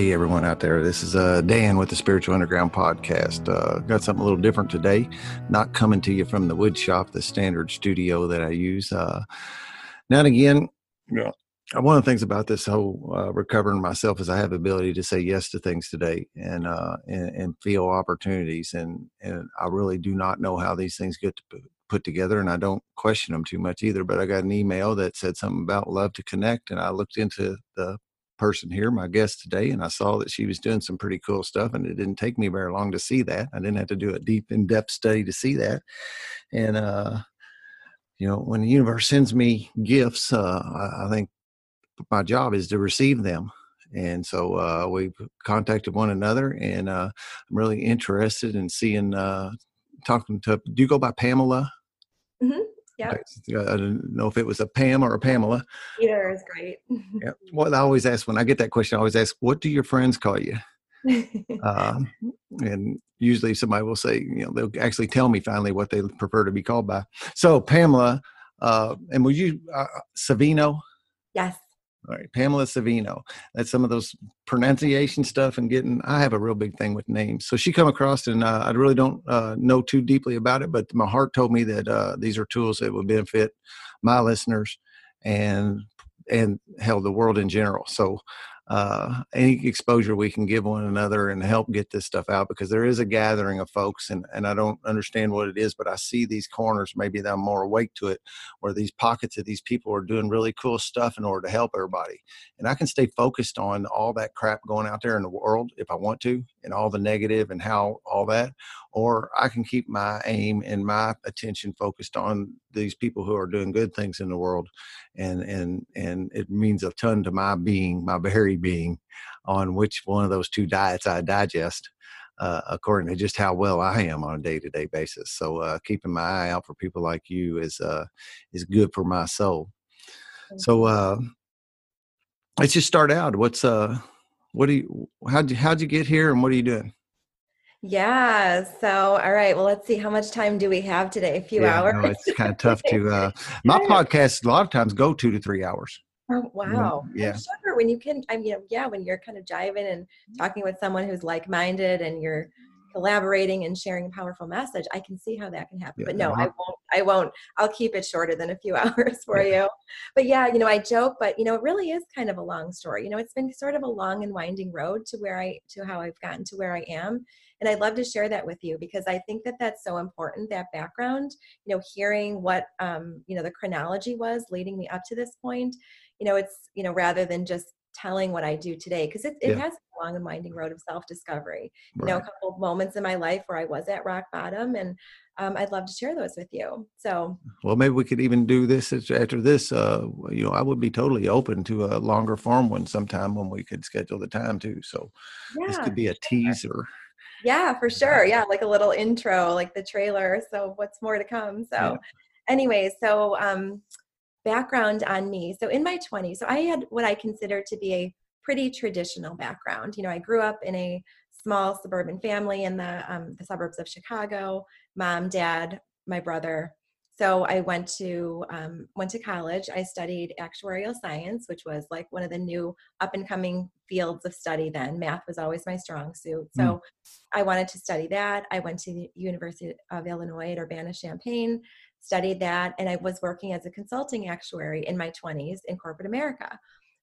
Hey, everyone out there. This is uh, Dan with the Spiritual Underground podcast. Uh, got something a little different today. Not coming to you from the wood shop, the standard studio that I use. Uh, now and again, you know, one of the things about this whole uh, recovering myself is I have the ability to say yes to things today and uh, and, and, feel opportunities. And, and I really do not know how these things get put together and I don't question them too much either. But I got an email that said something about love to connect, and I looked into the person here, my guest today, and I saw that she was doing some pretty cool stuff. And it didn't take me very long to see that. I didn't have to do a deep, in depth study to see that. And, uh, you know, when the universe sends me gifts, uh, I, I think my job is to receive them. And so uh, we've contacted one another, and uh, I'm really interested in seeing, uh, talking to, do you go by Pamela? Mm-hmm. Yeah. I don't know if it was a Pam or a Pamela. Either is great. yeah. Well, I always ask when I get that question, I always ask, what do your friends call you? um, and usually somebody will say, you know, they'll actually tell me finally what they prefer to be called by. So Pamela, uh, and will you, uh, Savino? Yes. All right, Pamela Savino. That's some of those pronunciation stuff and getting. I have a real big thing with names. So she come across, and uh, I really don't uh, know too deeply about it, but my heart told me that uh, these are tools that would benefit my listeners and and hell the world in general. So uh, any exposure we can give one another and help get this stuff out because there is a gathering of folks and, and I don't understand what it is, but I see these corners, maybe I'm more awake to it, where these pockets of these people are doing really cool stuff in order to help everybody. And I can stay focused on all that crap going out there in the world if I want to, and all the negative and how all that, or I can keep my aim and my attention focused on these people who are doing good things in the world and and and it means a ton to my being my very being on which one of those two diets i digest uh, according to just how well i am on a day-to-day basis. So uh, keeping my eye out for people like you is uh, is good for my soul. So uh, let's just start out. What's uh what do you how'd you how'd you get here and what are you doing yeah. So, all right. Well, let's see. How much time do we have today? A few yeah, hours. No, it's kind of tough to. Uh, my podcasts a lot of times go two to three hours. Oh, wow. Yeah. sure. When you can, I mean, yeah, when you're kind of jiving and talking with someone who's like minded and you're collaborating and sharing a powerful message, I can see how that can happen. Yeah, but no, I won't. I won't. I'll keep it shorter than a few hours for yeah. you. But yeah, you know, I joke, but you know, it really is kind of a long story. You know, it's been sort of a long and winding road to where I to how I've gotten to where I am and i'd love to share that with you because i think that that's so important that background you know hearing what um, you know the chronology was leading me up to this point you know it's you know rather than just telling what i do today because it, it yeah. has a long and winding road of self-discovery right. you know a couple of moments in my life where i was at rock bottom and um, I'd love to share those with you. So, well, maybe we could even do this after this. Uh, you know, I would be totally open to a longer form one sometime when we could schedule the time too. So, yeah, this could be a teaser. Yeah, for sure. Yeah, like a little intro, like the trailer. So what's more to come? So, yeah. anyway, so um, background on me. So in my 20s, so I had what I consider to be a pretty traditional background. You know, I grew up in a small suburban family in the um, the suburbs of Chicago. Mom, dad, my brother, so I went to um, went to college. I studied actuarial science, which was like one of the new up and coming fields of study. Then math was always my strong suit. So mm. I wanted to study that. I went to the University of Illinois at Urbana Champaign, studied that, and I was working as a consulting actuary in my 20s in corporate America.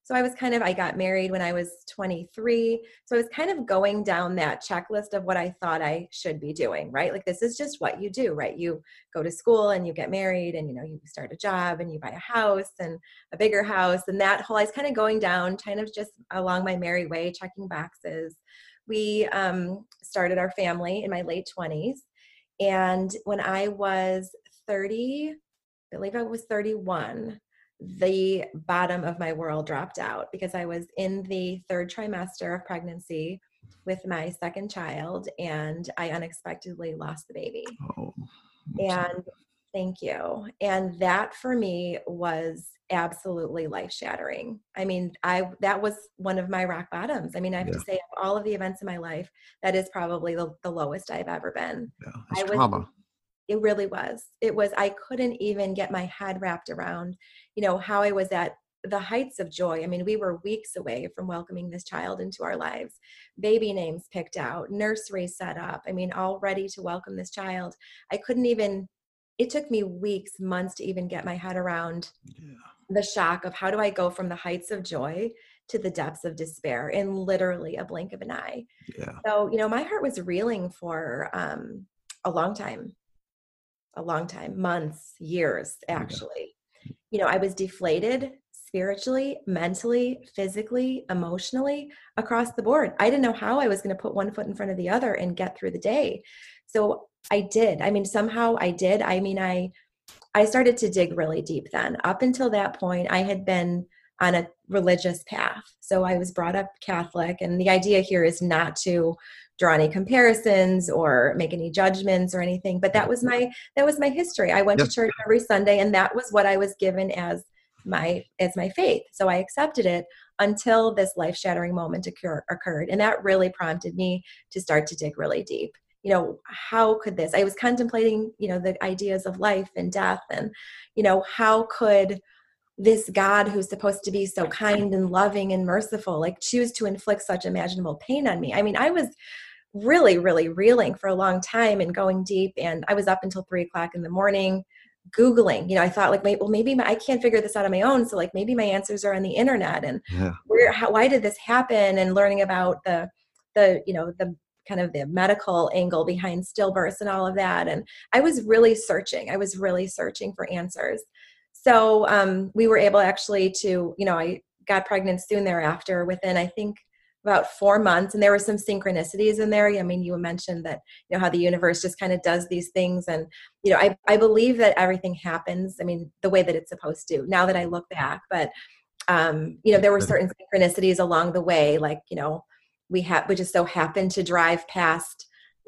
So I was kind of, I got married when I was 23. So I was kind of going down that checklist of what I thought I should be doing, right? Like this is just what you do, right? You go to school and you get married and, you know, you start a job and you buy a house and a bigger house. And that whole, I was kind of going down, kind of just along my merry way, checking boxes. We um, started our family in my late 20s. And when I was 30, I believe I was 31, the bottom of my world dropped out because I was in the third trimester of pregnancy with my second child and I unexpectedly lost the baby. Oh, and thank you. And that for me was absolutely life shattering. I mean, I that was one of my rock bottoms. I mean, I have yeah. to say of all of the events in my life, that is probably the, the lowest I've ever been. Yeah, I was trauma. It really was. It was, I couldn't even get my head wrapped around, you know, how I was at the heights of joy. I mean, we were weeks away from welcoming this child into our lives. Baby names picked out, nursery set up. I mean, all ready to welcome this child. I couldn't even, it took me weeks, months to even get my head around yeah. the shock of how do I go from the heights of joy to the depths of despair in literally a blink of an eye. Yeah. So, you know, my heart was reeling for um, a long time, a long time, months, years, actually. You know, I was deflated spiritually, mentally, physically, emotionally, across the board. I didn't know how I was going to put one foot in front of the other and get through the day. So I did. I mean, somehow I did. I mean, I I started to dig really deep then. Up until that point, I had been on a religious path. So I was brought up Catholic, and the idea here is not to draw any comparisons or make any judgments or anything but that was my that was my history i went yep. to church every sunday and that was what i was given as my as my faith so i accepted it until this life shattering moment occur, occurred and that really prompted me to start to dig really deep you know how could this i was contemplating you know the ideas of life and death and you know how could this God who's supposed to be so kind and loving and merciful, like choose to inflict such imaginable pain on me. I mean, I was really, really reeling for a long time and going deep. And I was up until three o'clock in the morning googling you know i thought like well maybe my, i can't figure this out on my own so like maybe my answers are on the internet and yeah. where how, why did this happen and learning about the the you know the kind of the medical angle behind stillbirths and all of that and i was really searching i was really searching for answers so um, we were able actually to you know i got pregnant soon thereafter within i think about four months and there were some synchronicities in there. I mean you mentioned that you know how the universe just kind of does these things and you know I, I believe that everything happens i mean the way that it's supposed to now that i look back but um you know there were certain synchronicities along the way like you know we have we just so happened to drive past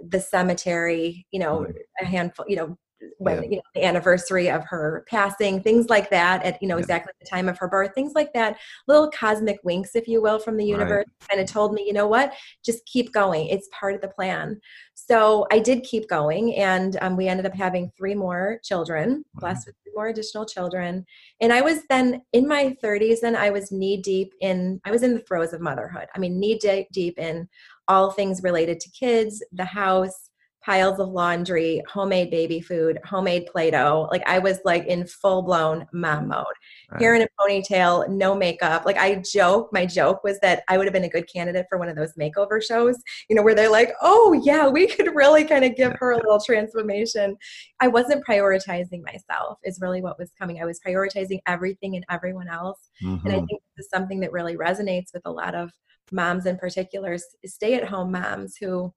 the cemetery you know a handful you know when yeah. you know the anniversary of her passing things like that at you know yeah. exactly the time of her birth things like that little cosmic winks if you will from the universe right. kind of told me you know what just keep going it's part of the plan so i did keep going and um, we ended up having three more children wow. blessed with three more additional children and i was then in my 30s and i was knee deep in i was in the throes of motherhood i mean knee deep in all things related to kids the house piles of laundry, homemade baby food, homemade Play-Doh. Like I was like in full blown mom mode. Right. Hair in a ponytail, no makeup. Like I joke, my joke was that I would have been a good candidate for one of those makeover shows, you know, where they're like, oh yeah, we could really kind of give her a little transformation. I wasn't prioritizing myself is really what was coming. I was prioritizing everything and everyone else. Mm-hmm. And I mm-hmm. think this is something that really resonates with a lot of moms in particular, stay at home moms who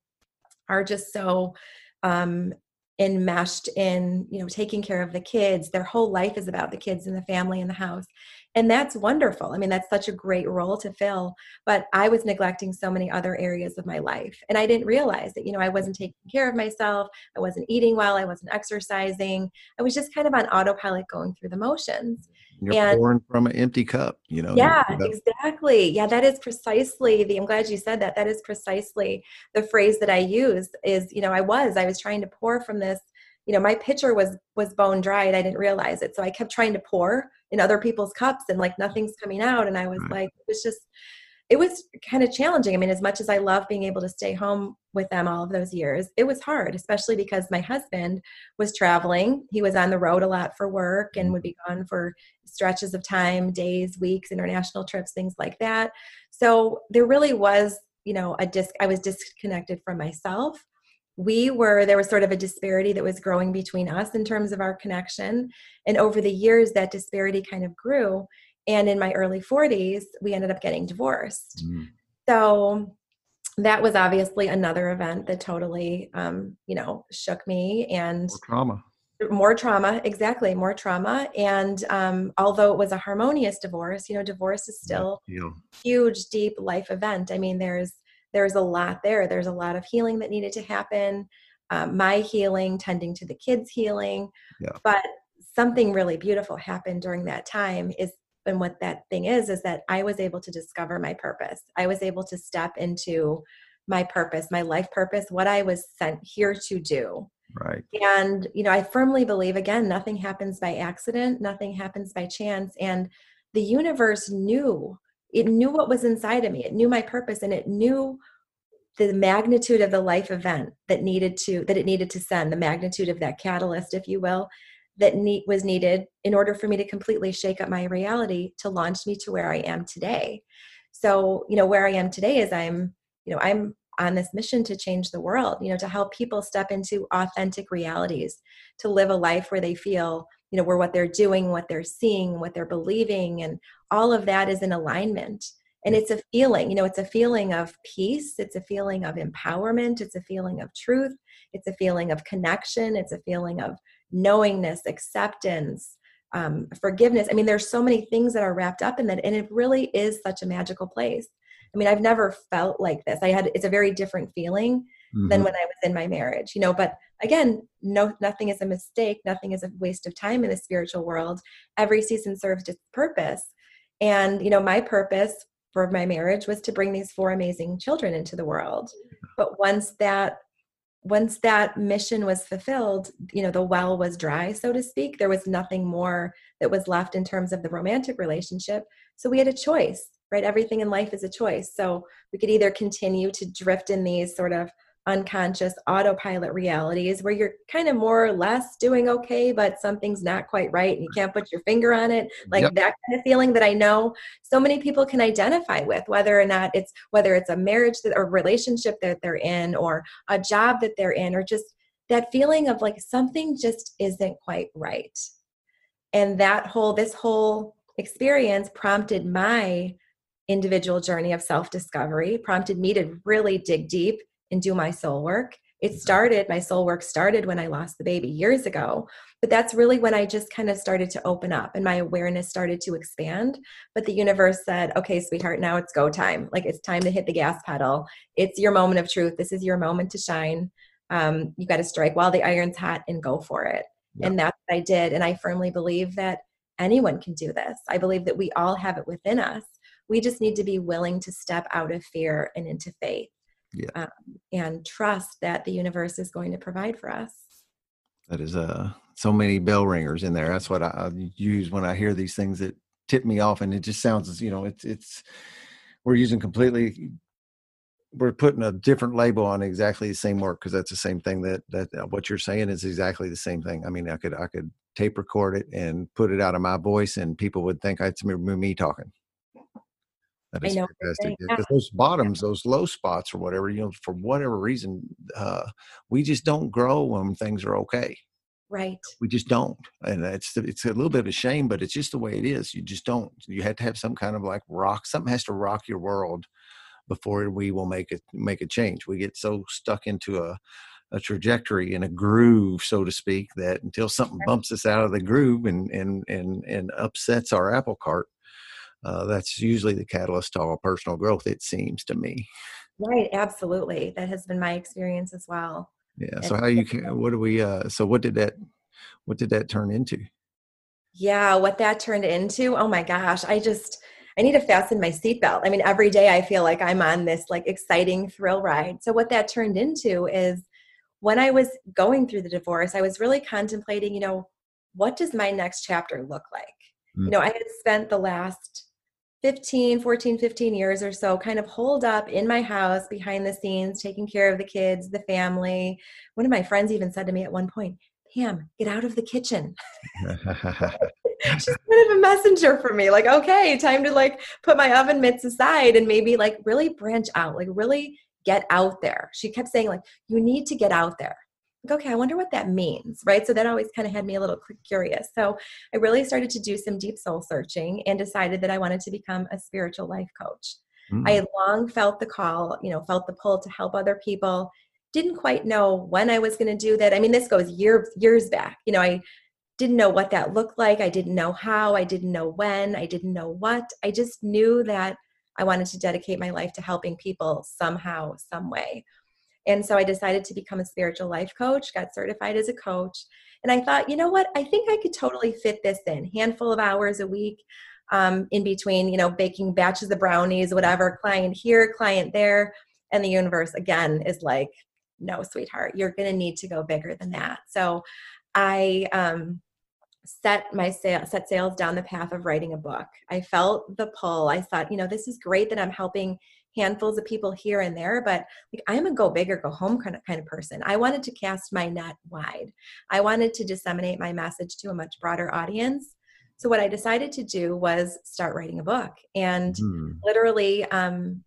are just so um, enmeshed in you know taking care of the kids. Their whole life is about the kids and the family and the house and that's wonderful. I mean that's such a great role to fill but i was neglecting so many other areas of my life and i didn't realize that you know i wasn't taking care of myself i wasn't eating well i wasn't exercising i was just kind of on autopilot going through the motions you're and, pouring from an empty cup you know yeah exactly yeah that is precisely the i'm glad you said that that is precisely the phrase that i use is you know i was i was trying to pour from this you know my pitcher was was bone dry and i didn't realize it so i kept trying to pour in other people's cups and like nothing's coming out and i was right. like it was just it was kind of challenging. I mean, as much as I love being able to stay home with them all of those years, it was hard, especially because my husband was traveling. He was on the road a lot for work and would be mm-hmm. gone for stretches of time, days, weeks, international trips, things like that. So there really was, you know, a disc, I was disconnected from myself. We were, there was sort of a disparity that was growing between us in terms of our connection. And over the years, that disparity kind of grew and in my early 40s we ended up getting divorced. Mm. so that was obviously another event that totally um, you know shook me and more trauma. More trauma exactly more trauma. And um, although it was a harmonious divorce you know divorce is still yeah. huge deep life event. I mean there's there's a lot there. There's a lot of healing that needed to happen. Um, my healing tending to the kids healing. Yeah. but something really beautiful happened during that time is and what that thing is is that i was able to discover my purpose. I was able to step into my purpose my life purpose what i was sent here to do. Right. And you know i firmly believe again nothing happens by accident nothing happens by chance and the universe knew it knew what was inside of me. It knew my purpose and it knew the magnitude of the life event that needed to that it needed to send the magnitude of that catalyst if you will that need, was needed in order for me to completely shake up my reality to launch me to where i am today. So you know where i am today is i'm you know i'm on this mission to change the world you know to help people step into authentic realities to live a life where they feel you know where what they're doing what they're seeing what they're believing and all of that is in alignment. And it's a feeling you know it's a feeling of peace it's a feeling of empowerment it's a feeling of truth it's a feeling of connection it's a feeling of knowingness acceptance um, forgiveness. I mean there's so many things that are wrapped up in that and it really is such a magical place. I mean i've never felt like this. I had it's a very different feeling mm-hmm. than when i was in my marriage you know but again no nothing is a mistake. Nothing is a waste of time in the spiritual world. Every season serves its purpose. And you know my purpose for my marriage was to bring these four amazing children into the world. But once that once that mission was fulfilled you know the well was dry so to speak. There was nothing more that was left in terms of the romantic relationship. So we had a choice right? Everything in life is a choice. So we could either continue to drift in these sort of unconscious autopilot realities where you're kind of more or less doing okay but something's not quite right and you can't put your finger on it like yep. that kind of feeling that i know so many people can identify with whether or not it's whether it's a marriage that, or relationship that they're in or a job that they're in or just that feeling of like something just isn't quite right and that whole this whole experience prompted my individual journey of self discovery prompted me to really dig deep and do my soul work. It mm-hmm. started, my soul work started when I lost the baby years ago. But that's really when I just kind of started to open up and my awareness started to expand. But the universe said, okay, sweetheart, now it's go time. Like it's time to hit the gas pedal. It's your moment of truth. This is your moment to shine. Um, you got to strike while the iron's hot and go for it. Yep. And that's what I did. And I firmly believe that anyone can do this. I believe that we all have it within us. We just need to be willing to step out of fear and into faith yeah. um, and trust that the universe is going to provide for us. That is uh, so many bell ringers in there. That's what I, I use when I hear these things that tip me off, and it just sounds, as you know, it's it's we're using completely we're putting a different label on exactly the same work because that's the same thing that that uh, what you're saying is exactly the same thing. I mean, I could I could tape record it and put it out of my voice, and people would think it's me, me talking. That is fantastic. Because those bottoms, those low spots or whatever, you know, for whatever reason, uh, we just don't grow when things are okay. Right. We just don't, and it's it's a little bit of a shame, but it's just the way it is. You just don't. You have to have some kind of like rock. Something has to rock your world before we will make it make a change. We get so stuck into a a trajectory and a groove, so to speak, that until something bumps us out of the groove and and and and upsets our apple cart, uh, that's usually the catalyst to all personal growth it seems to me. Right absolutely that has been my experience as well. Yeah so how you can what do we uh so what did that what did that turn into? Yeah what that turned into? Oh my gosh i just i need to fasten my seatbelt. I mean every day i feel like i'm on this like exciting thrill ride. So what that turned into is when i was going through the divorce i was really contemplating you know what does my next chapter look like? Mm. you know i had spent the last 15, 14, 15 years or so, kind of holed up in my house behind the scenes, taking care of the kids, the family. One of my friends even said to me at one point, Pam, get out of the kitchen. She's kind of a messenger for me. Like, okay, time to like put my oven mitts aside and maybe like really branch out, like really get out there. She kept saying, like, you need to get out there okay, I wonder what that means, right? So that always kind of had me a little curious. So I really started to do some deep soul searching and decided that I wanted to become a spiritual life coach. Mm. I had long felt the call, you know, felt the pull to help other people. Didn't quite know when I was going to do that. I mean, this goes years years back. You know, I didn't know what that looked like. I didn't know how. I didn't know when. I didn't know what. I just knew that I wanted to dedicate my life to helping people somehow, some way. And so I decided to become a spiritual life coach, got certified as a coach. And I thought, you know what? I think I could totally fit this in. Handful of hours a week um, in between, you know, baking batches of brownies, whatever, client here, client there. And the universe, again, is like, no, sweetheart, you're going to need to go bigger than that. So I, um, set my sail, set sails down the path of writing a book. I felt the pull. I thought, you know, this is great that I'm helping handfuls of people here and there, but like I'm a go big or go home kind of kind of person. I wanted to cast my net wide. I wanted to disseminate my message to a much broader audience. So what I decided to do was start writing a book, and mm. literally um,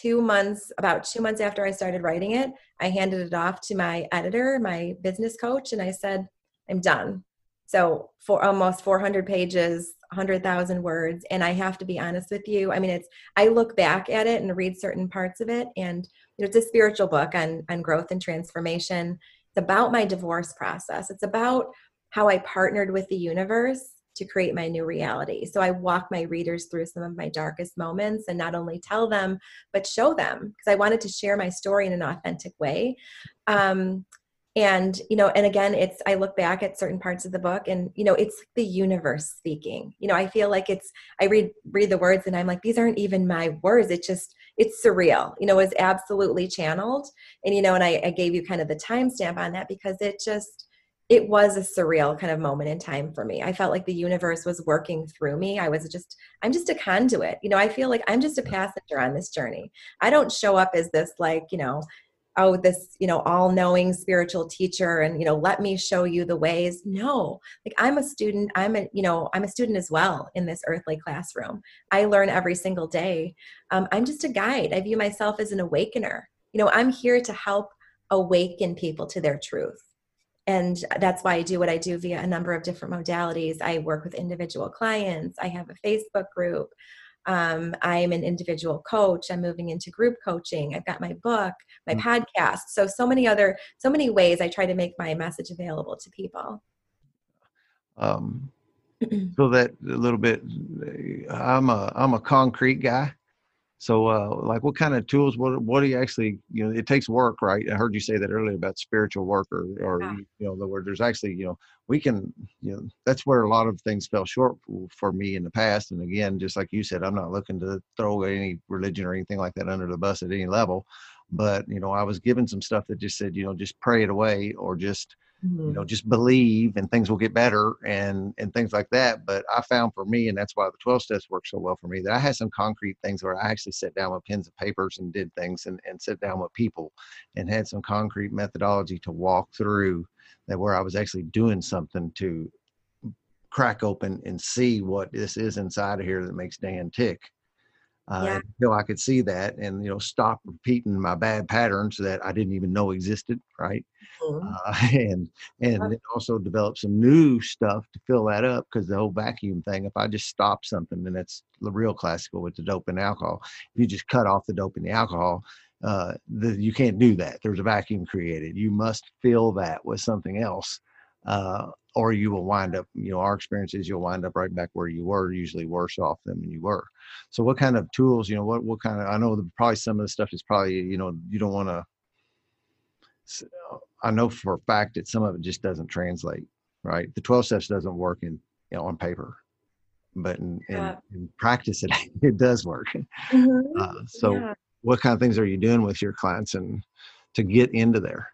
two months, about two months after I started writing it, I handed it off to my editor, my business coach, and I said, "I'm done." So for almost 400 pages, 100,000 words, and I have to be honest with you. I mean, it's I look back at it and read certain parts of it, and you know, it's a spiritual book on on growth and transformation. It's about my divorce process. It's about how I partnered with the universe to create my new reality. So I walk my readers through some of my darkest moments and not only tell them, but show them because I wanted to share my story in an authentic way. Um, and you know and again it's i look back at certain parts of the book and you know it's the universe speaking. You know i feel like it's i read read the words and i'm like these aren't even my words. It's just it's surreal you know it's absolutely channeled. And you know and i, I gave you kind of the timestamp on that because it just it was a surreal kind of moment in time for me. I felt like the universe was working through me. I was just i'm just a conduit. You know i feel like i'm just a passenger on this journey. I don't show up as this like you know oh this you know all-knowing spiritual teacher and you know let me show you the ways. No like i'm a student i'm a you know i'm a student as well in this earthly classroom. I learn every single day. Um, i'm just a guide. I view myself as an awakener. You know i'm here to help awaken people to their truth. And that's why i do what i do via a number of different modalities. I work with individual clients. I have a facebook group um, I'm an individual coach. I'm moving into group coaching. I've got my book, my mm-hmm. podcast. So, so many other, so many ways I try to make my message available to people. Um, so that a little bit, I'm a, I'm a concrete guy. So, uh, like, what kind of tools? What what do you actually? You know, it takes work, right? I heard you say that earlier about spiritual work, or, or yeah. you know, the word. There's actually, you know, we can, you know, that's where a lot of things fell short for me in the past. And again, just like you said, I'm not looking to throw any religion or anything like that under the bus at any level, but you know, I was given some stuff that just said, you know, just pray it away, or just mm-hmm. you know just believe and things will get better and and things like that but i found for me and that's why the 12 steps work so well for me that i had some concrete things where i actually sat down with pens and papers and did things and, and sat down with people and had some concrete methodology to walk through that where i was actually doing something to crack open and see what this is inside of here that makes dan tick uh, yeah. until I could see that and you know stop repeating my bad patterns that I didn't even know existed, right? Mm-hmm. Uh, and and also develop some new stuff to fill that up because the whole vacuum thing. If I just stop something, then that's the real classical with the dope and alcohol. If you just cut off the dope and the alcohol, uh, the, you can't do that. There's a vacuum created. You must fill that with something else. Uh, or you will wind up, you know, our experience is you'll wind up right back where you were, usually worse off than you were. So what kind of tools, you know, what, what kind of, I know probably some of the stuff is probably, you know, you don't want to, I know for a fact that some of it just doesn't translate, right? The 12 steps doesn't work in, you know, on paper, but in, yeah. in, in, practice, it, it does work. Mm-hmm. Uh, so yeah. What kind of things are you doing with your clients and to get into there?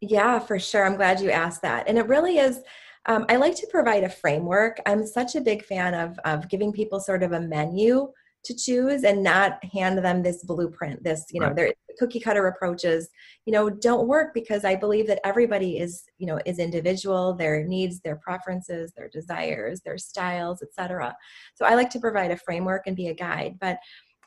Yeah, for sure. I'm glad you asked that. And it really is, um, I like to provide a framework. I'm such a big fan of, of giving people sort of a menu to choose and not hand them this blueprint this you know right. their cookie cutter approaches you know don't work because i believe that everybody is you know is individual their needs their preferences their desires their styles etc so i like to provide a framework and be a guide but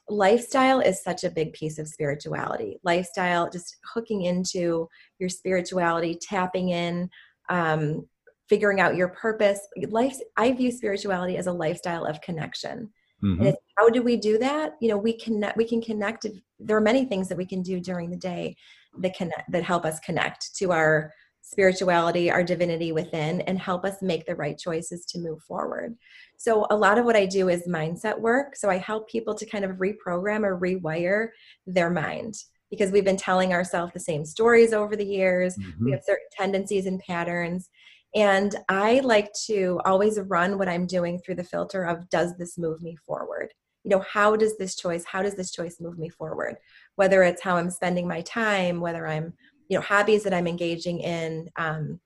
lifestyle is such a big piece of spirituality. Lifestyle just hooking into your spirituality tapping in um, figuring out your purpose. Life i view spirituality as a lifestyle of connection. Mm-hmm. and how do we do that? You know we connect we can connect there are many things that we can do during the day that connect that help us connect to our spirituality our divinity within and help us make the right choices to move forward so a lot of what i do is mindset work so i help people to kind of reprogram or rewire their mind because we've been telling ourselves the same stories over the years mm-hmm. we have certain tendencies and patterns and I like to always run what I'm doing through the filter of does this move me forward? You know, how does this choice, how does this choice move me forward? Whether it's how I'm spending my time, whether I'm, you know, hobbies that I'm engaging in, um,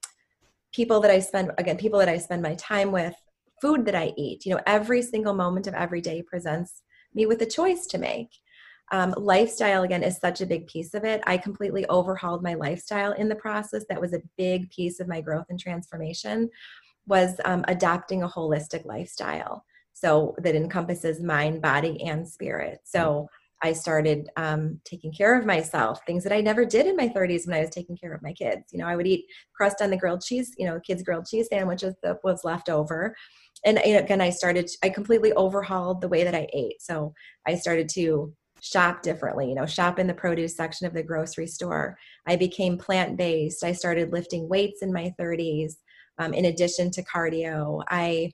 people that I spend again, people that I spend my time with, food that I eat. You know, every single moment of every day presents me with a choice to make. Um, lifestyle again is such a big piece of it. I completely overhauled my lifestyle in the process. That was a big piece of my growth and transformation. Was um, adopting a holistic lifestyle, so that encompasses mind, body, and spirit. So I started um, taking care of myself, things that I never did in my 30s when I was taking care of my kids. You know, I would eat crust on the grilled cheese, you know, kids' grilled cheese sandwiches that was left over. And again, I started, I completely overhauled the way that I ate. So I started to shop differently, you know, shop in the produce section of the grocery store. I became plant based. I started lifting weights in my 30s um, in addition to cardio. I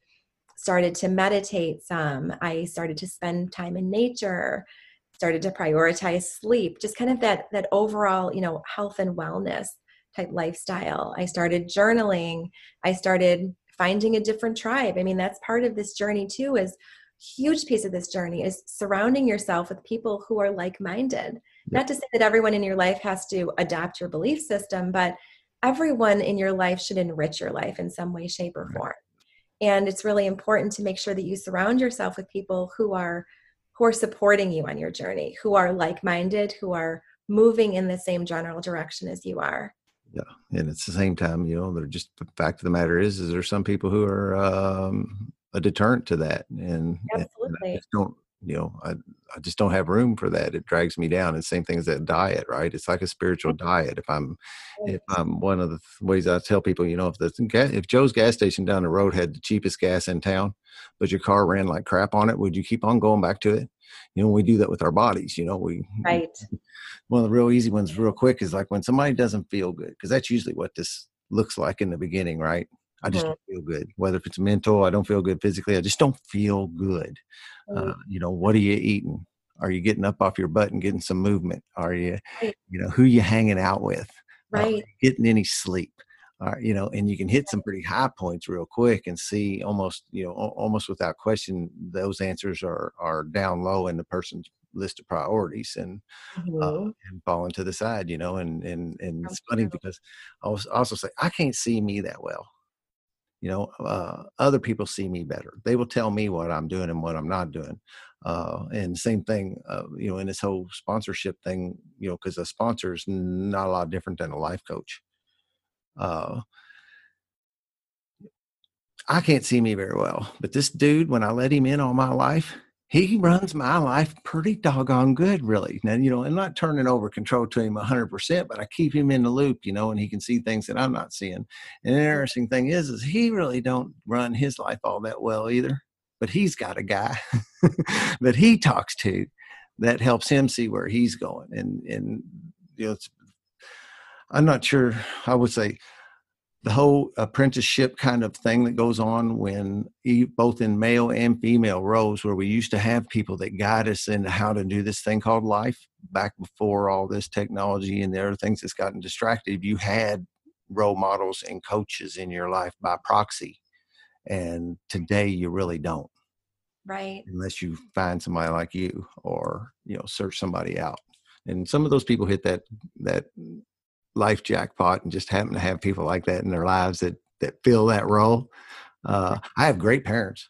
started to meditate some. I started to spend time in nature started to prioritize sleep just kind of that that overall you know health and wellness type lifestyle. I started journaling. I started finding a different tribe. I mean that's part of this journey too is huge piece of this journey is surrounding yourself with people who are like-minded. Not to say that everyone in your life has to adopt your belief system but everyone in your life should enrich your life in some way shape or form. And it's really important to make sure that you surround yourself with people who are who are supporting you on your journey, who are like minded, who are moving in the same general direction as you are. Yeah. And it's the same time, you know, they're just the fact of the matter is, is there some people who are um, a deterrent to that. And, Absolutely. and don't, you know, I, I just don't have room for that. It drags me down. And same thing as that diet, right? It's like a spiritual diet. If I'm, if I'm one of the ways I tell people, you know, if the if Joe's gas station down the road had the cheapest gas in town, but your car ran like crap on it, would you keep on going back to it? You know, we do that with our bodies. You know, we right. One of the real easy ones, real quick, is like when somebody doesn't feel good, because that's usually what this looks like in the beginning, right? I just don't feel good. Whether if it's mental, I don't feel good physically. I just don't feel good. Uh, you know, what are you eating? Are you getting up off your butt and getting some movement? Are you, right. you know, who you hanging out with? Right. getting any sleep? Uh, you know, and you can hit some pretty high points real quick and see almost, you know, almost without question, those answers are are down low in the person's list of priorities and uh, mm-hmm. uh, and falling to the side, you know, and and and it's funny because I was also say I can't see me that well you know uh, other people see me better. They will tell me what i'm doing and what i'm not doing uh, and same thing uh, you know in this whole sponsorship thing you know because a sponsor is not a lot different than a life coach. Uh, i can't see me very well but this dude when i let him in on my life he runs my life pretty doggone good, really. Now, you know, I'm not turning over control to him 100%, but I keep him in the loop, you know, and he can see things that I'm not seeing. And the interesting thing is, is he really don't run his life all that well either, but he's got a guy that he talks to that helps him see where he's going. And, and, you know, I'm not sure, I would say, the whole apprenticeship kind of thing that goes on when both in male and female roles where we used to have people that guide us in how to do this thing called life back before all this technology and the other things that's gotten distracted you had role models and coaches in your life by proxy and today you really don't. Right. Unless you find somebody like you or you know search somebody out. And some of those people hit that that life jackpot and just happen to have people like that in their lives that that fill that role. Uh, I have great parents,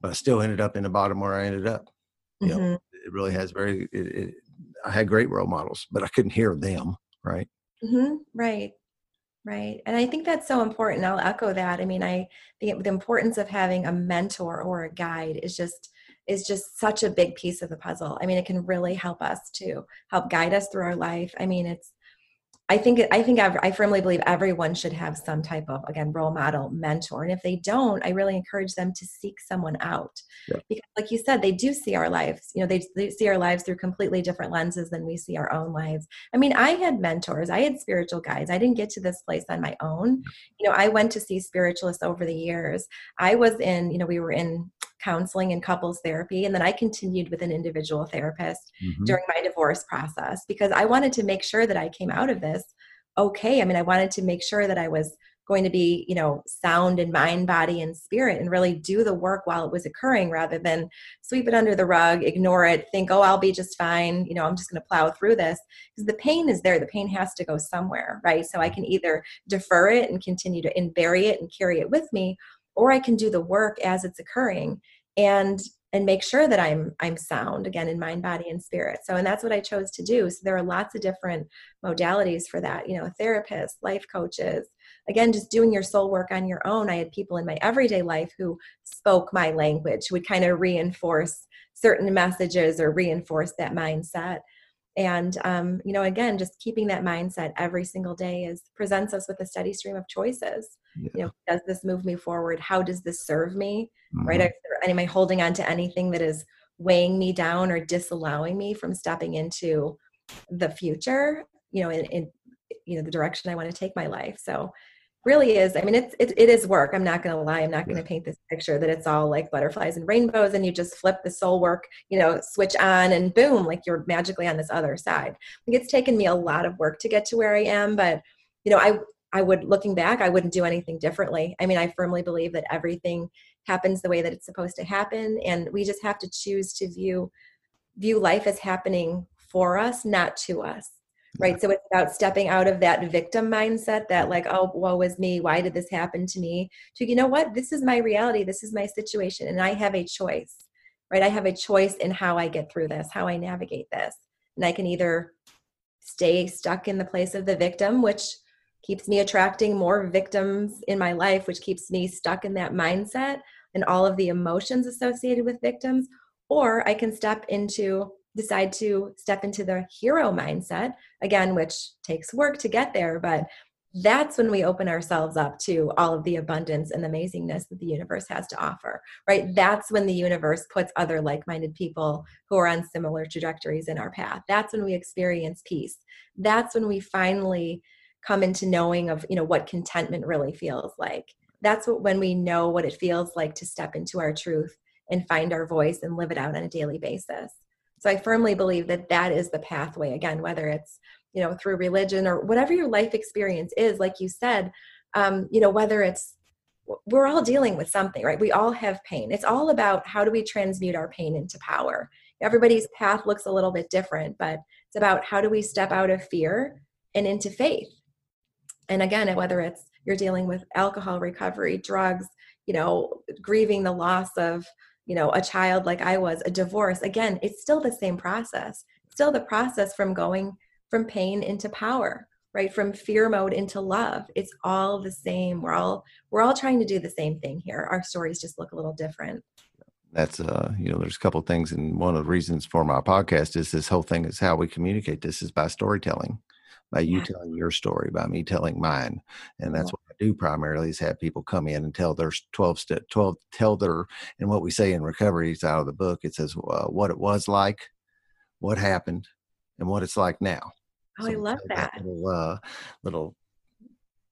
but I still ended up in the bottom where I ended up. You mm-hmm. know, it really has very. It, it, I had great role models, but I couldn't hear them. Right. Mm-hmm. Right. Right. And I think that's so important. I'll echo that. I mean, I the the importance of having a mentor or a guide is just is just such a big piece of the puzzle. I mean, it can really help us to help guide us through our life. I mean, it's I think I think I firmly believe everyone should have some type of again role model mentor, and if they don't, I really encourage them to seek someone out yeah. because, like you said, they do see our lives. You know, they, they see our lives through completely different lenses than we see our own lives. I mean, I had mentors, I had spiritual guides. I didn't get to this place on my own. You know, I went to see spiritualists over the years. I was in, you know, we were in counseling and couples therapy. And then I continued with an individual therapist mm-hmm. during my divorce process because I wanted to make sure that I came out of this okay. I mean, I wanted to make sure that I was going to be you know sound in mind body and spirit and really do the work while it was occurring rather than sweep it under the rug ignore it think oh i'll be just fine you know i'm just going to plow through this because the pain is there the pain has to go somewhere right so i can either defer it and continue to and bury it and carry it with me or i can do the work as it's occurring and and make sure that i'm i'm sound again in mind body and spirit. So and that's what i chose to do. So there are lots of different modalities for that you know therapists life coaches again just doing your soul work on your own. I had people in my everyday life who spoke my language would kind of reinforce certain messages or reinforce that mindset and um, you know again just keeping that mindset every single day is presents us with a steady stream of choices. Yeah. you know does this move me forward? How does this serve me? Mm-hmm. right am i holding on to anything that is weighing me down or disallowing me from stepping into the future you know in, in you know the direction i want to take my life? So really is i mean it's it, it is work i'm not going to lie i'm not going to paint this picture that it's all like butterflies and rainbows and you just flip the soul work you know switch on and boom like you're magically on this other side. Like it's taken me a lot of work to get to where i am but you know i i would looking back i wouldn't do anything differently. I mean i firmly believe that everything happens the way that it's supposed to happen and we just have to choose to view view life as happening for us not to us right so it's about stepping out of that victim mindset that like oh woe is me why did this happen to me? To you know what this is my reality this is my situation and i have a choice right? I have a choice in how i get through this how i navigate this. And i can either stay stuck in the place of the victim which keeps me attracting more victims in my life which keeps me stuck in that mindset and all of the emotions associated with victims or i can step into decide to step into the hero mindset, again, which takes work to get there, but that's when we open ourselves up to all of the abundance and amazingness that the universe has to offer, right? That's when the universe puts other like minded people who are on similar trajectories in our path. That's when we experience peace. That's when we finally come into knowing of, you know, what contentment really feels like. That's what, when we know what it feels like to step into our truth and find our voice and live it out on a daily basis. So I firmly believe that that is the pathway, again, whether it's, you know, through religion or whatever your life experience is, like you said, um, you know, whether it's, we're all dealing with something, right? We all have pain. It's all about how do we transmute our pain into power. Everybody's path looks a little bit different, but it's about how do we step out of fear and into faith. And again, whether it's you're dealing with alcohol recovery, drugs, you know, grieving the loss of you know a child like i was a divorce again it's still the same process. Still the process from going from pain into power right? From fear mode into love. It's all the same. We're all we're all trying to do the same thing here. Our stories just look a little different. That's uh you know there's a couple things and one of the reasons for my podcast is this whole thing is how we communicate. This is by storytelling by you telling your story, by me telling mine. And that's what I do primarily is have people come in and tell their 12 step, 12, tell their, and what we say in recovery is out of the book. It says uh, what it was like, what happened, and what it's like now. Oh, so I love that. that little, uh, little,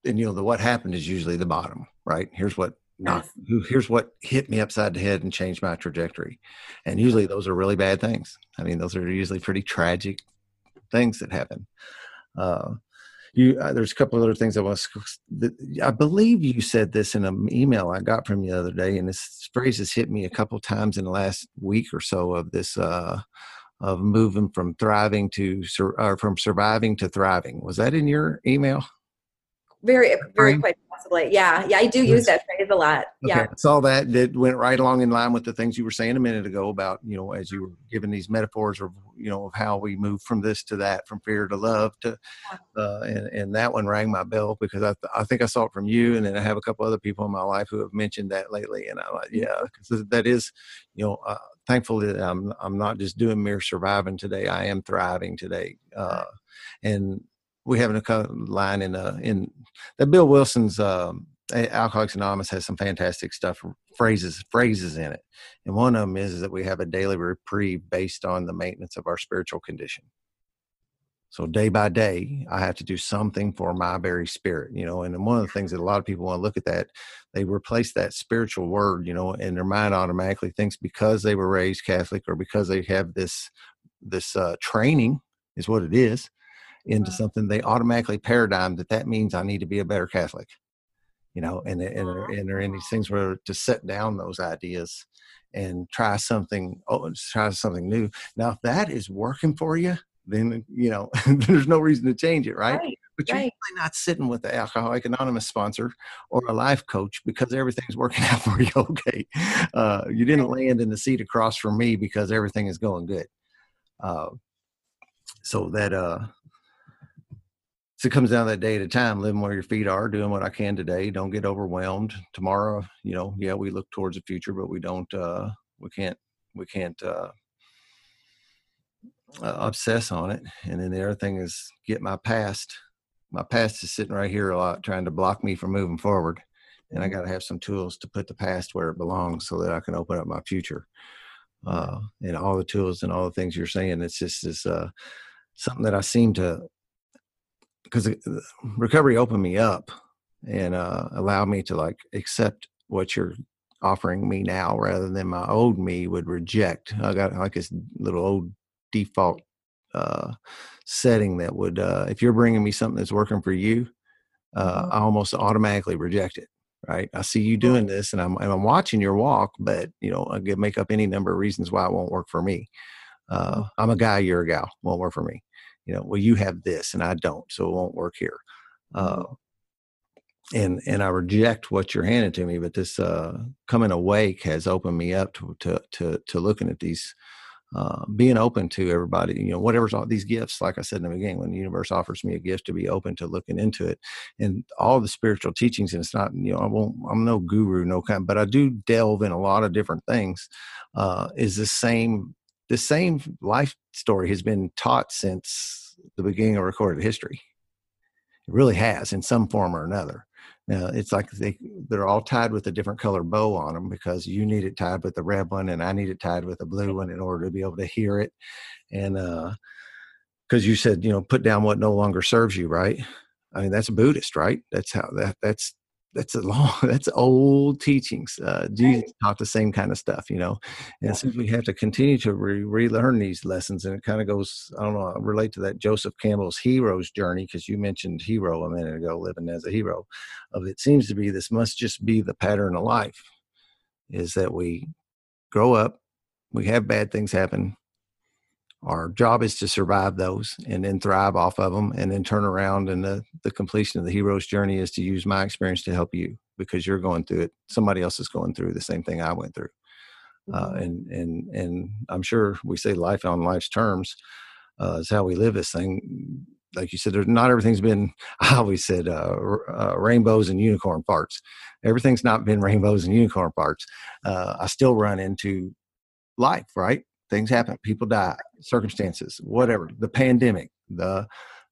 and you know, the what happened is usually the bottom, right? Here's what not here's what hit me upside the head and changed my trajectory and usually those are really bad things i mean those are usually pretty tragic things that happen uh, you, uh, there's a couple of other things I was. I believe you said this in an email I got from you the other day, and this phrase has hit me a couple times in the last week or so of this uh, of moving from thriving to or from surviving to thriving. Was that in your email? Very, very quite possibly. Yeah, yeah, I do use that phrase a lot. Okay. Yeah, I saw that. That went right along in line with the things you were saying a minute ago about you know as you were giving these metaphors of you know of how we move from this to that, from fear to love to, uh, and and that one rang my bell because I I think I saw it from you, and then I have a couple other people in my life who have mentioned that lately, and I'm like, yeah, because that is, you know. Uh, that I'm I'm not just doing mere surviving today. I am thriving today, uh, and we have a line in uh in that Bill Wilson's um, Alcoholics Anonymous has some fantastic stuff phrases phrases in it, and one of them is, is that we have a daily reprieve based on the maintenance of our spiritual condition. So day by day, I have to do something for my very spirit, you know. And one of the things that a lot of people want to look at that, they replace that spiritual word, you know, and their mind automatically thinks because they were raised Catholic or because they have this this uh, training is what it is into something they automatically paradigm that that means i need to be a better catholic you know, and and and there are any things where to set down those ideas and try something oh, try something new. Now, if that is working for you, then you know there's no reason to change it, right? right but you're right. really not sitting with the Alcoholic Anonymous sponsor or a life coach because everything's working out for you. Okay, uh, you didn't land in the seat across from me because everything is going good. Uh, so that uh, so it comes down to that day at a time, living where your feet are, doing what I can today. Don't get overwhelmed. Tomorrow, you know, yeah, we look towards the future, but we don't. Uh, we can't. We can't. Uh, uh, obsess on it. And then the other thing is get my past. My past is sitting right here a lot, trying to block me from moving forward. And I got to have some tools to put the past where it belongs so that I can open up my future. Uh, and all the tools and all the things you're saying, it's just this uh, something that I seem to, because recovery opened me up and uh, allowed me to like accept what you're offering me now rather than my old me would reject. I got like this little old default uh, setting that would, uh, if you're bringing me something that's working for you, uh, Mhm. I almost automatically reject it. Right? I see you doing this, and I'm and I'm watching your walk, but you know I could make up any number of reasons why it won't work for me. Uh, I'm a guy, you're a gal, won't work for me. You know, well you have this and I don't, so it won't work here. Uh, and and I reject what you're handing to me, but this uh, coming awake has opened me up to to to, to looking at these uh, being open to everybody, you know, whatever's all these gifts, like I said in the beginning, when the universe offers me a gift to be open to looking into it and all the spiritual teachings, and it's not, you know, I won't, I'm no guru, no kind, but I do delve in a lot of different things, uh, is the same, the same life story has been taught since the beginning of recorded history. It really has in some form or another. Now it's like they they're all tied with a different color bow on them because you need it tied with the red one and I need it tied with a blue one in order to be able to hear it. And uh because you said, you know, put down what no longer serves you, right? I mean, that's Buddhist, right? That's how that that's that's a long that's old teachings. Uh Jesus taught the same kind of stuff, you know. And Yeah. since we have to continue to re- relearn these lessons, and it kind of goes, I don't know, I relate to that Joseph Campbell's hero's journey because you mentioned hero a minute ago, living as a hero. Of it seems to be this must just be the pattern of life, is that we grow up, we have bad things happen. Our job is to survive those and then thrive off of them and then turn around. And the, the completion of the hero's journey is to use my experience to help you because you're going through it. Somebody else is going through the same thing I went through uh, Mhm. and and and I'm sure we say life on life's terms uh, is how we live this thing. Like you said, there's not everything's been. I always said uh, uh, rainbows and unicorn parts. Everything's not been rainbows and unicorn parts. Uh, I still run into life, right? Things happen, people die, circumstances, whatever. The pandemic, the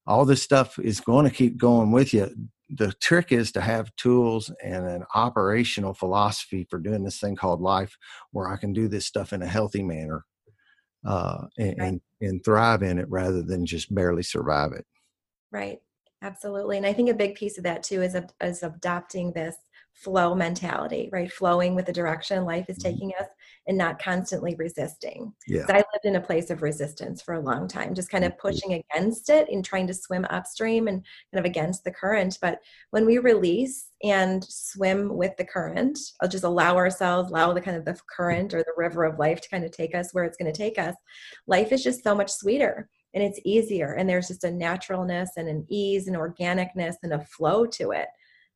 all this stuff is going to keep going with you. The trick is to have tools and an operational philosophy for doing this thing called life, where I can do this stuff in a healthy manner uh, and, Right. and and thrive in it rather than just barely survive it. Right. Absolutely. And I think a big piece of that too is, is adopting this flow mentality, right? Flowing with the direction life is Mhm. taking us and not constantly resisting. Yeah. I lived in a place of resistance for a long time, just kind of pushing against it and trying to swim upstream and kind of against the current. But when we release and swim with the current, I'll just allow ourselves, allow the kind of the current or the river of life to kind of take us where it's going to take us, life is just so much sweeter and it's easier. And there's just a naturalness and an ease and organicness and a flow to it.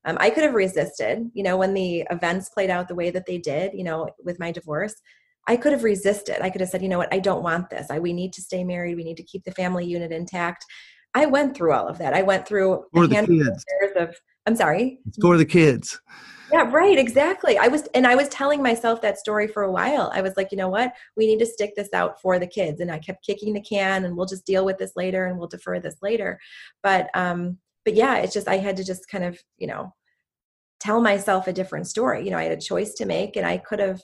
Um, I could have resisted, you know, when the events played out the way that they did, you know, with my divorce. I could have resisted. I could have said, you know what, I don't want this. I, we need to stay married. We need to keep the family unit intact. I went through all of that. I went through For the of kids. of. I'm sorry. It's for the kids. Yeah, right, exactly. I was and I was telling myself that story for a while. I was like, you know what? We need to stick this out for the kids. And I kept kicking the can and we'll just deal with this later and we'll defer this later. But um but yeah, it's just I had to just kind of, you know, tell myself a different story. You know, I had a choice to make and I could have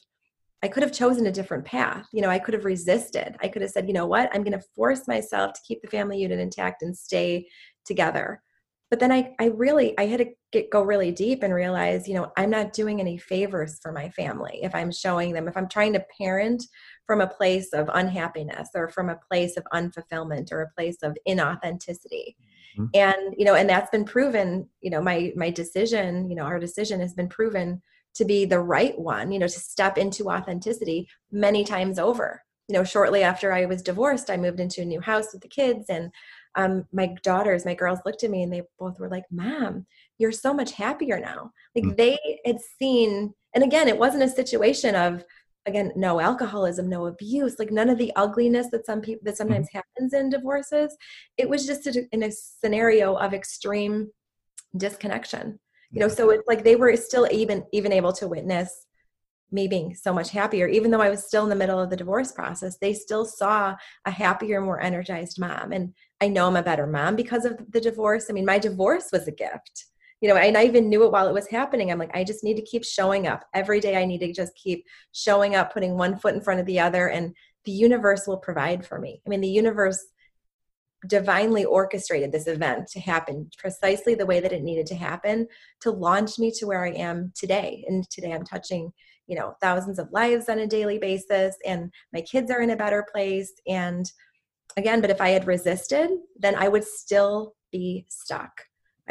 I could have chosen a different path. You know, I could have resisted. I could have said, you know what? I'm going to force myself to keep the family unit intact and stay together. But then I, I really i had to get go really deep and realize you know i'm not doing any favors for my family if i'm showing them if i'm trying to parent from a place of unhappiness or from a place of unfulfillment or a place of inauthenticity mm-hmm. and you know and that's been proven you know my my decision you know our decision has been proven to be the right one you know to step into authenticity many times over you know shortly after i was divorced i moved into a new house with the kids and um, my daughters my girls looked at me and they both were like mom you're so much happier now. Like mm-hmm. they had seen and again it wasn't a situation of again no alcoholism no abuse like none of the ugliness that some people that sometimes mm-hmm. happens in divorces. It was just a, in a scenario of extreme disconnection. You know so it's like they were still even even able to witness me being so much happier. Even though i was still in the middle of the divorce process they still saw a happier more energized mom. And i know i'm a better mom because of the divorce. I mean my divorce was a gift you know and i even knew it while it was happening. I'm like i just need to keep showing up. Every day i need to just keep showing up putting one foot in front of the other and the universe will provide for me. I mean the universe divinely orchestrated this event to happen precisely the way that it needed to happen to launch me to where i am today. And today i'm touching you know thousands of lives on a daily basis and my kids are in a better place and again but if i had resisted then i would still be stuck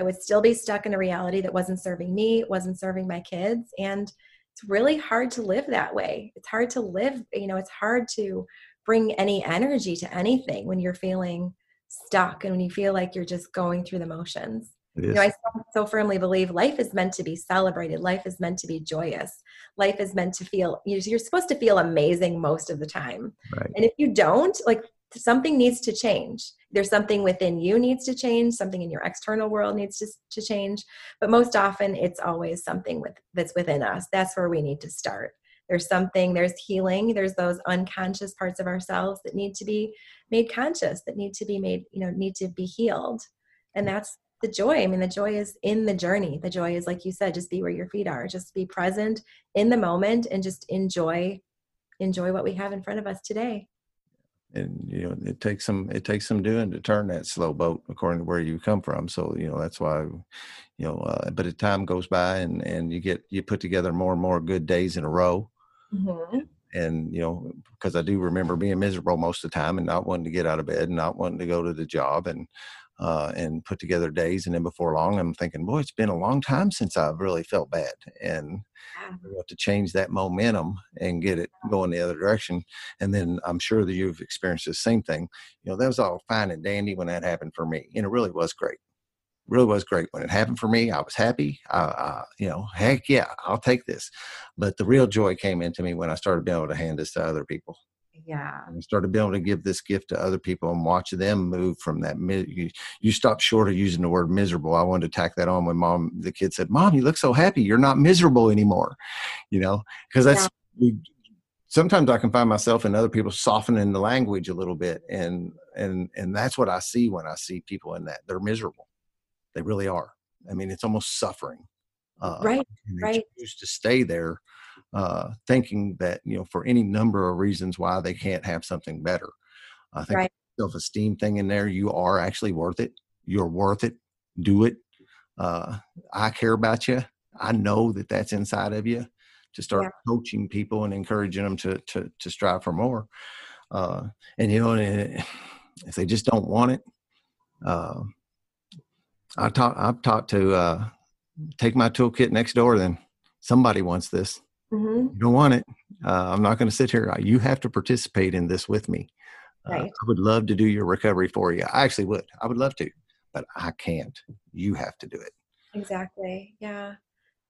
I would still be stuck in a reality that wasn't serving me, wasn't serving my kids. And it's really hard to live that way. It's hard to live, you know, it's hard to bring any energy to anything when you're feeling stuck and when you feel like you're just going through the motions. You know, I so, so firmly believe life is meant to be celebrated. Life is meant to be joyous. Life is meant to feel, you're supposed to feel amazing most of the time. Right. And if you don't, like something needs to change. There's something within you needs to change. Something in your external world needs to, to change. But most often it's always something with that's within us. That's where we need to start. There's something there's healing. There's those unconscious parts of ourselves that need to be made conscious that need to be made you know need to be healed. And that's the joy. I mean the joy is in the journey. The joy is like you said just be where your feet are. Just be present in the moment and just enjoy enjoy what we have in front of us today and you know it takes some it takes some doing to turn that slow boat according to where you come from so you know that's why you know uh, but as time goes by and and you get you put together more and more good days in a row mm-hmm. and you know because i do remember being miserable most of the time and not wanting to get out of bed and not wanting to go to the job and uh, and put together days. And then before long, I'm thinking, boy, it's been a long time since I've really felt bad. And we have to change that momentum and get it going the other direction. And then I'm sure that you've experienced the same thing. You know, that was all fine and dandy when that happened for me. And it really was great. Really was great when it happened for me. I was happy. Uh, you know, heck yeah, I'll take this. But the real joy came into me when I started being able to hand this to other people yeah. and started being able to give this gift to other people and watch them move from that you, you stopped short of using the word miserable. I wanted to tack that on when mom the kid said mom you look so happy. You're not miserable anymore you know because that's yeah. sometimes i can find myself and other people softening the language a little bit and and and that's what i see when i see people in that. They're miserable. They really are. I mean it's almost suffering uh, right right. choose to stay there uh, thinking that you know for any number of reasons why they can't have something better. I think right. self-esteem thing in there. You are actually worth it. You're worth it. Do it. Uh, I care about you. I know that that's inside of you. To start yeah. coaching people and encouraging them to to to strive for more. Uh, and you know, if they just don't want it, uh, I taught. I've talked to uh, take my toolkit next door. Then somebody wants this. Mm-hmm. You don't want it. Uh, I'm not going to sit here. You have to participate in this with me. Uh. I would love to do your recovery for you. I actually would. I would love to, but I can't. You have to do it. Exactly. Yeah.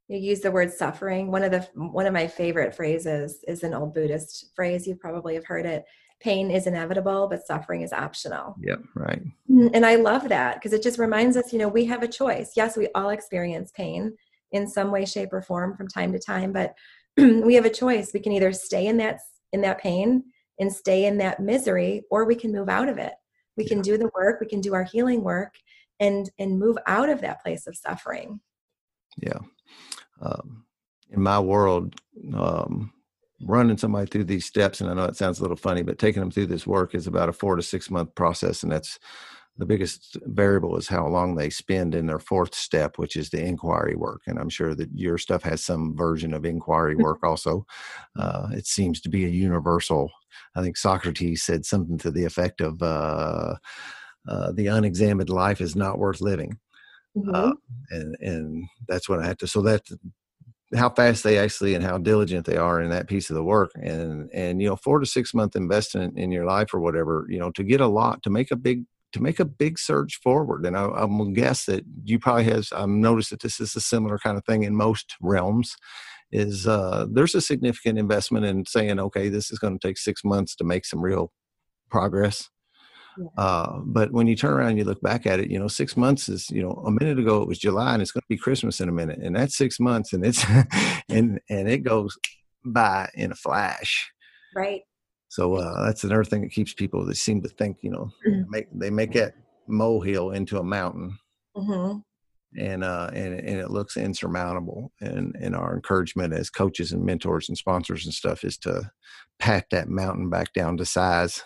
You use the word suffering. One of the one of my favorite phrases is an old Buddhist phrase. You probably have heard it. Pain is inevitable, but suffering is optional. Yep, right. Mm, and I love that because it just reminds us, you know, we have a choice. Yes, we all experience pain in some way, shape, or form from time to time, but we have a choice. We can either stay in that in that pain and stay in that misery, or we can move out of it. We can do the work. We can do our healing work, and and move out of that place of suffering. Yeah. Um, in my world, um, running somebody through these steps, and I know it sounds a little funny, but taking them through this work is about a four to six month process, and that's the biggest variable is how long they spend in their fourth step, which is the inquiry work. And I'm sure that your stuff has some version of inquiry work also. Uh, it seems to be a universal. I think Socrates said something to the effect of uh, uh, the unexamined life is not worth living. Mm-hmm. Uh, and and that's what I had to. So that how fast they actually and how diligent they are in that piece of the work and and you know four to six month investment in your life or whatever you know to get a lot to make a big to make a big surge forward. And I, I'm gonna guess that you probably have. I've noticed that this is a similar kind of thing in most realms. Is uh, there's a significant investment in saying, okay, this is going to take six months to make some real progress. Yeah. Uh, but when you turn around and you look back at it, you know, six months is, you know, a minute ago it was July and it's going to be Christmas in a minute, and that's six months, and it's and and it goes by in a flash. Right. So uh, that's another thing that keeps people. They seem to think, you know, mm-hmm. make they make that molehill into a mountain, mm-hmm. and uh, and and it looks insurmountable. And and our encouragement as coaches and mentors and sponsors and stuff is to pack that mountain back down to size.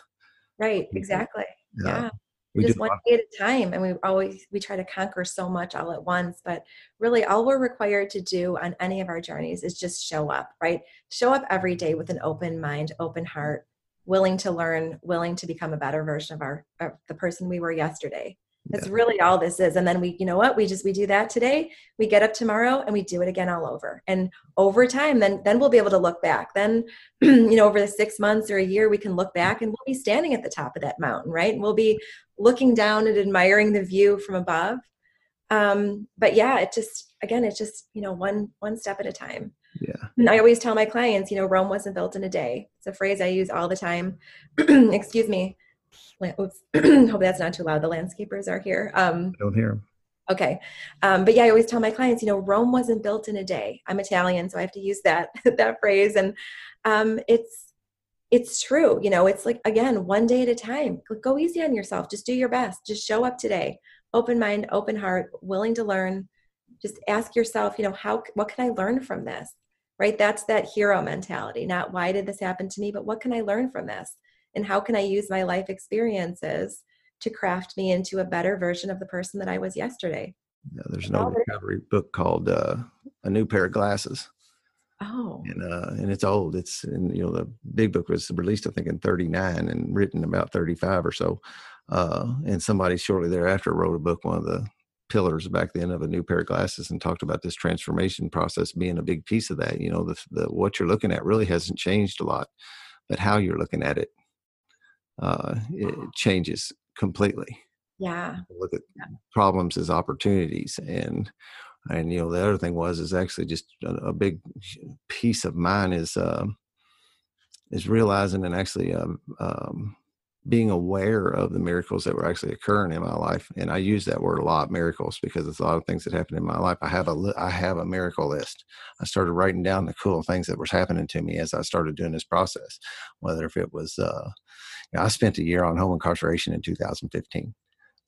Right. Exactly. Uh, yeah. We just one day at a time and we always we try to conquer so much all at once but really all we're required to do on any of our journeys is just show up right show up every day with an open mind open heart willing to learn, willing to become a better version of our of the person we were yesterday. That's yeah. really all this is. And then we, you know what, we just we do that today. We get up tomorrow and we do it again all over. And over time, then then we'll be able to look back. Then, you know, over the six months or a year, we can look back and we'll be standing at the top of that mountain, right? And we'll be looking down and admiring the view from above. Um, but yeah, it just again, it's just, you know, one one step at a time. Yeah. And I always tell my clients, you know, Rome wasn't built in a day. It's a phrase I use all the time. Excuse me. Oops. Hope that's not too loud. The landscapers are here. Um, I don't hear them. Okay. Um, but yeah, I always tell my clients, you know, Rome wasn't built in a day. I'm Italian, so I have to use that that phrase. And um, it's it's true. You know, it's like again, one day at a time. Go easy on yourself. Just do your best. Just show up today. Open mind, open heart, willing to learn. Just ask yourself, you know, how what can I learn from this? Right? That's that hero mentality, not why did this happen to me, but what can I learn from this? And how can I use my life experiences to craft me into a better version of the person that I was yesterday? Yeah, there's an old recovery book called uh, A New Pair of Glasses. Oh. And uh, and it's old. It's and you know the big book was released I think in '39 and written about 35 or so. Uh, and somebody shortly thereafter wrote a book. One of the pillars back then of a new pair of glasses and talked about this transformation process being a big piece of that. You know, the, the what you're looking at really hasn't changed a lot, but how you're looking at it, uh, it changes completely. Yeah. Look at yeah. problems as opportunities and and you know the other thing was is actually just a, a big piece of mine is uh, is realizing and actually um, um, being aware of the miracles that were actually occurring in my life and i use that word a lot miracles because it's a lot of things that happen in my life. I have a i have a miracle list. I started writing down the cool things that was happening to me as i started doing this process whether if it was uh you know, i spent a year on home incarceration in 2015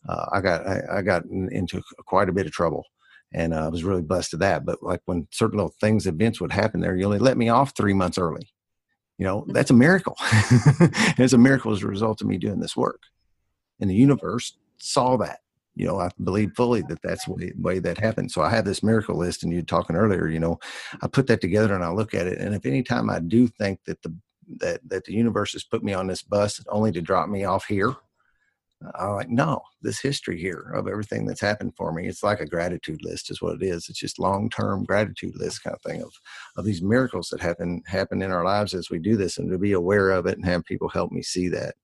uh, i got I, I, got into quite a bit of trouble and uh, i was really blessed to that but like when certain little things events would happen there you only let me off three months early you know mm-hmm. that's a miracle. It's a miracle as a result of me doing this work. And the universe saw that. You know i believe fully that that's the way, way that happened. So i have this miracle list and you talking earlier you know i put that together and i look at it. And if any time i do think that the that that the universe has put me on this bus only to drop me off here I'm like, no, this history here of everything that's happened for me. It's like a gratitude list, is what it is. It's just long term gratitude list kind of thing of of these miracles that happen happen in our lives as we do this, and to be aware of it and have people help me see that.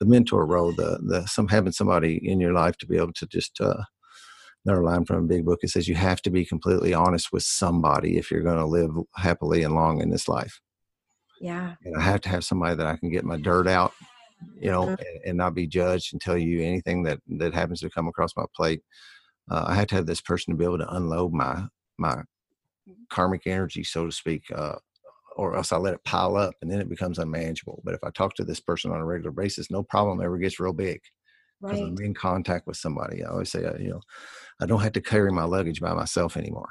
The mentor role, the the some having somebody in your life to be able to just uh, another line from a big book. It says you have to be completely honest with somebody if you're going to live happily and long in this life. Yeah, and I have to have somebody that I can get my dirt out you know, mm-hmm. and, and, not be judged and tell you anything that that happens to come across my plate. Uh, I had to have this person to be able to unload my my karmic energy, so to speak, uh, or else I let it pile up and then it becomes unmanageable. But if I talk to this person on a regular basis, no problem ever gets real big because right. I'm in contact with somebody. I always say, uh, you know, I don't have to carry my luggage by myself anymore.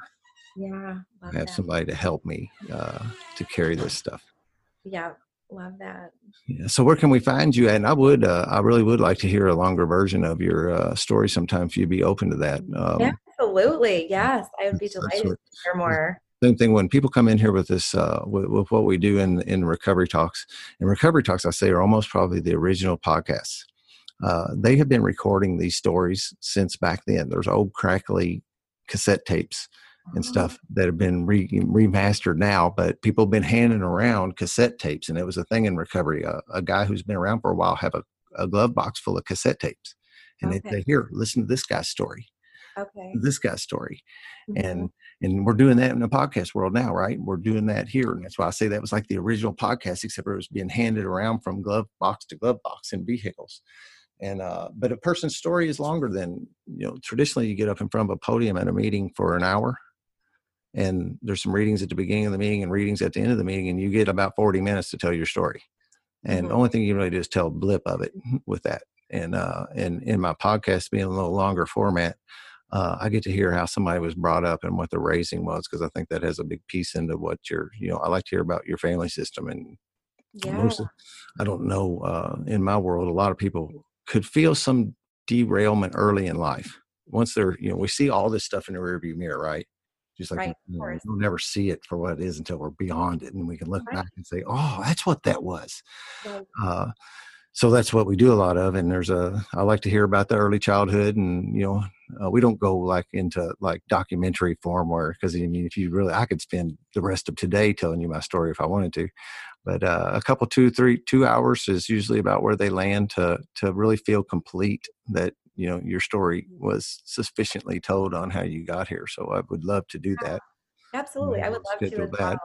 Yeah, I have that. somebody to help me uh, to carry this stuff. Yeah, Love that. Yeah. So where can we find you? And I would, uh, I really would like to hear a longer version of your uh, story sometime if you'd be open to that. Um, Absolutely. Yes. I would be delighted what, to hear more. Same thing when people come in here with this, uh, with, with, what we do in, in recovery talks. And recovery talks, I say, are almost probably the original podcasts. Uh, they have been recording these stories since back then. There's old crackly cassette tapes and uh-huh. stuff that have been re- remastered now, but people have been handing around cassette tapes, and it was a thing in recovery. Uh, a guy who's been around for a while have a, a glove box full of cassette tapes, and okay. they say, "Here, listen to this guy's story." Okay. This guy's story, mm-hmm. and and we're doing that in the podcast world now, right? We're doing that here, and that's why I say that was like the original podcast, except it was being handed around from glove box to glove box in vehicles and uh, but a person's story is longer than you know traditionally you get up in front of a podium at a meeting for an hour and there's some readings at the beginning of the meeting and readings at the end of the meeting and you get about 40 minutes to tell your story and mm-hmm. the only thing you really do is tell a blip of it with that and uh and in my podcast being a little longer format uh, I get to hear how somebody was brought up and what the raising was because I think that has a big piece into what your you know I like to hear about your family system and yeah. most of, I don't know uh, in my world a lot of people could feel some derailment early in life once they're you know we see all this stuff in the rearview mirror right just like right, you know, we'll never see it for what it is until we're beyond it, and we can look right. back and say, "Oh, that's what that was." Right. Uh, so that's what we do a lot of. And there's a I like to hear about the early childhood, and you know, uh, we don't go like into like documentary form where because I mean, if you really, I could spend the rest of today telling you my story if I wanted to. But uh, a couple, two, three, two hours is usually about where they land to to really feel complete. That you know your story was sufficiently told on how you got here. So I would love to do that. Absolutely, I would love to as that. well.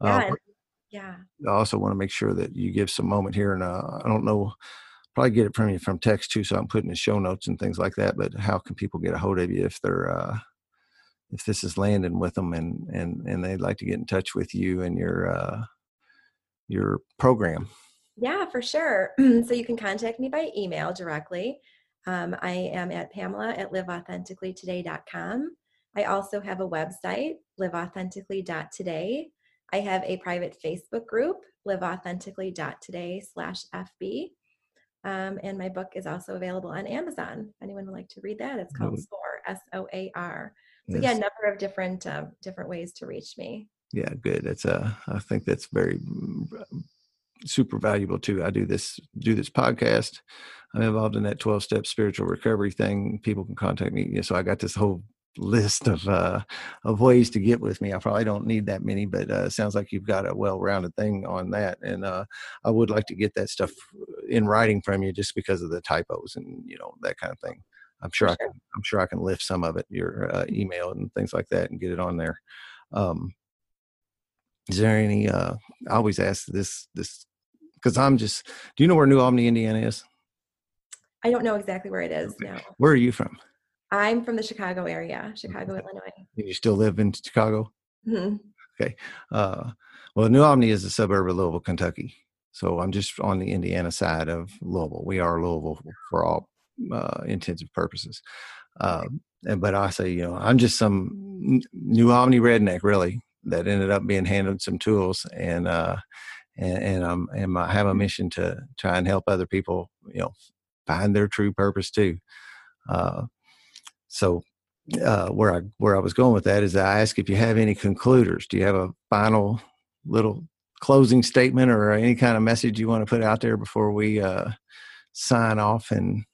Uh, yeah, yeah. I also want to make sure that you give some moment here, and uh, I don't know, probably get it from you from text too. So I'm putting in show notes and things like that. But how can people get a hold of you if they're uh, if this is landing with them and and and they'd like to get in touch with you and your uh, your program? Yeah, for sure. so you can contact me by email directly. Um, I am at Pamela at liveauthenticallytoday.com. I also have a website, liveauthentically.today. I have a private Facebook group, liveauthentically.today slash FB. Um, and my book is also available on Amazon. Anyone would like to read that, it's called SOAR, S O A R. So yes. yeah, a number of different uh, different ways to reach me. Yeah, good. That's uh, I think that's very super valuable too. I do this do this podcast. I'm involved in that 12 step spiritual recovery thing. People can contact me. So I got this whole list of uh, of ways to get with me. I probably don't need that many, but uh, sounds like you've got a well-rounded thing on that. And uh, I would like to get that stuff in writing from you, just because of the typos and you know that kind of thing. I'm sure, sure. I can. I'm sure I can lift some of it, your uh, email and things like that, and get it on there. Um, is there any? Uh, I always ask this this because I'm just. Do you know where New Albany, Indiana is? I don't know exactly where it is now. Where are you from? I'm from the Chicago area, Chicago, okay. Illinois. You still live in Chicago? Mm-hmm. Okay. Uh, well, New Albany is a suburb of Louisville, Kentucky. So I'm just on the Indiana side of Louisville. We are Louisville for all uh, intents and purposes. Uh, and, but I say, you know, I'm just some New Albany redneck, really, that ended up being handed some tools and uh, and, and um and I have a mission to try and help other people, you know, find their true purpose too. Uh, so uh, where I where I was going with that is I ask if you have any concluders. Do you have a final little closing statement or any kind of message you want to put out there before we uh, sign off and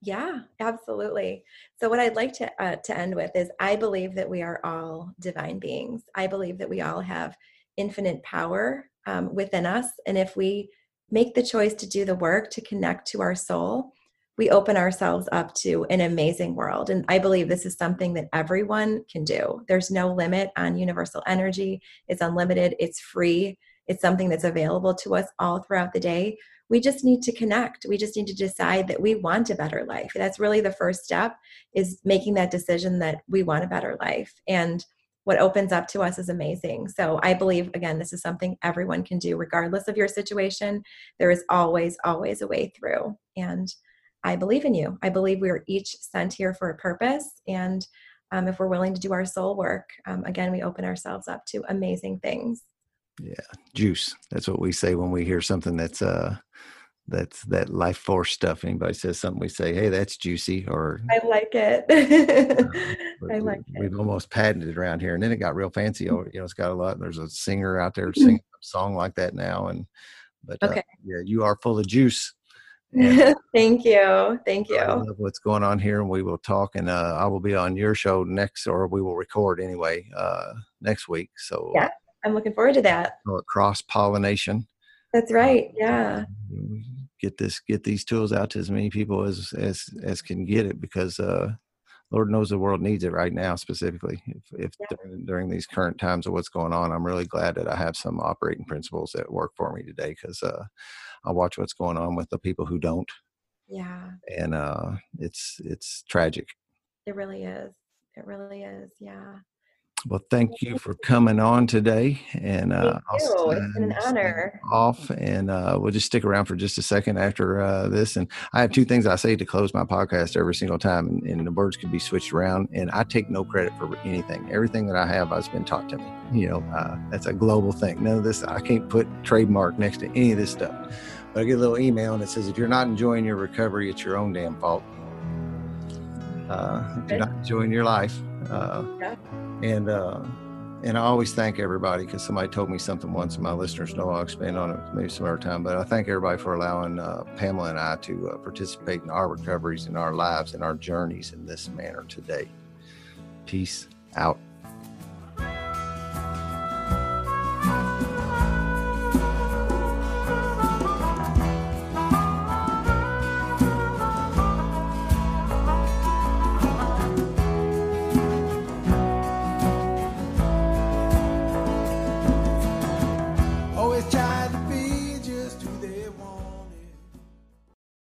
yeah, absolutely. So, what I'd like to uh, to end with is, I believe that we are all divine beings. I believe that we all have infinite power um, within us, and if we make the choice to do the work to connect to our soul, we open ourselves up to an amazing world. And I believe this is something that everyone can do. There's no limit on universal energy, it's unlimited, it's free, it's something that's available to us all throughout the day. We just need to connect. We just need to decide that we want a better life. That's really the first step is making that decision that we want a better life. And what opens up to us is amazing. So I believe, again, this is something everyone can do, regardless of your situation. There is always, always a way through. And I believe in you. I believe we are each sent here for a purpose. And um, if we're willing to do our soul work, um, again, we open ourselves up to amazing things. Yeah, juice. That's what we say when we hear something that's uh that's that life force stuff. Anybody says something, we say, "Hey, that's juicy." Or I like it. I like we, it. We've almost patented it around here, and then it got real fancy. You know, it's got a lot. There's a singer out there singing a song like that now, and but uh, okay. Uh, yeah, you are full of juice. Thank you. Thank you. I love what's going on here, and we will talk. And uh, I will be on your show next, or we will record anyway uh, next week. So yeah, I'm looking forward to that. Cross pollination. That's right. Yeah. Get this, get these tools out to as many people as as as can get it, because uh, Lord knows the world needs it right now, specifically. If, if yeah. during, during, these current times of what's going on, I'm really glad that I have some operating principles that work for me today because uh, I watch what's going on with the people who don't. Yeah. And uh, it's it's tragic. It really is. It really is. Yeah. Well, thank you for coming on today, and uh, I'll it's an honor. Off, and uh, we'll just stick around for just a second after uh, this. And I have two things I say to close my podcast every single time, and, and, the words can be switched around. And I take no credit for anything. Everything that I have has been taught to me. You know, uh, that's a global thing. None of this I can't put trademark next to any of this stuff. But I get a little email and it says, if you're not enjoying your recovery, it's your own damn fault. Uh, if you're not enjoying your life. Uh, yeah and uh, and I always thank everybody because somebody told me something once, and my listeners know I'll expand on it maybe some other time. But I thank everybody for allowing uh, Pamela and I to uh, participate in our recoveries, in our lives, in our journeys in this manner today. Peace out.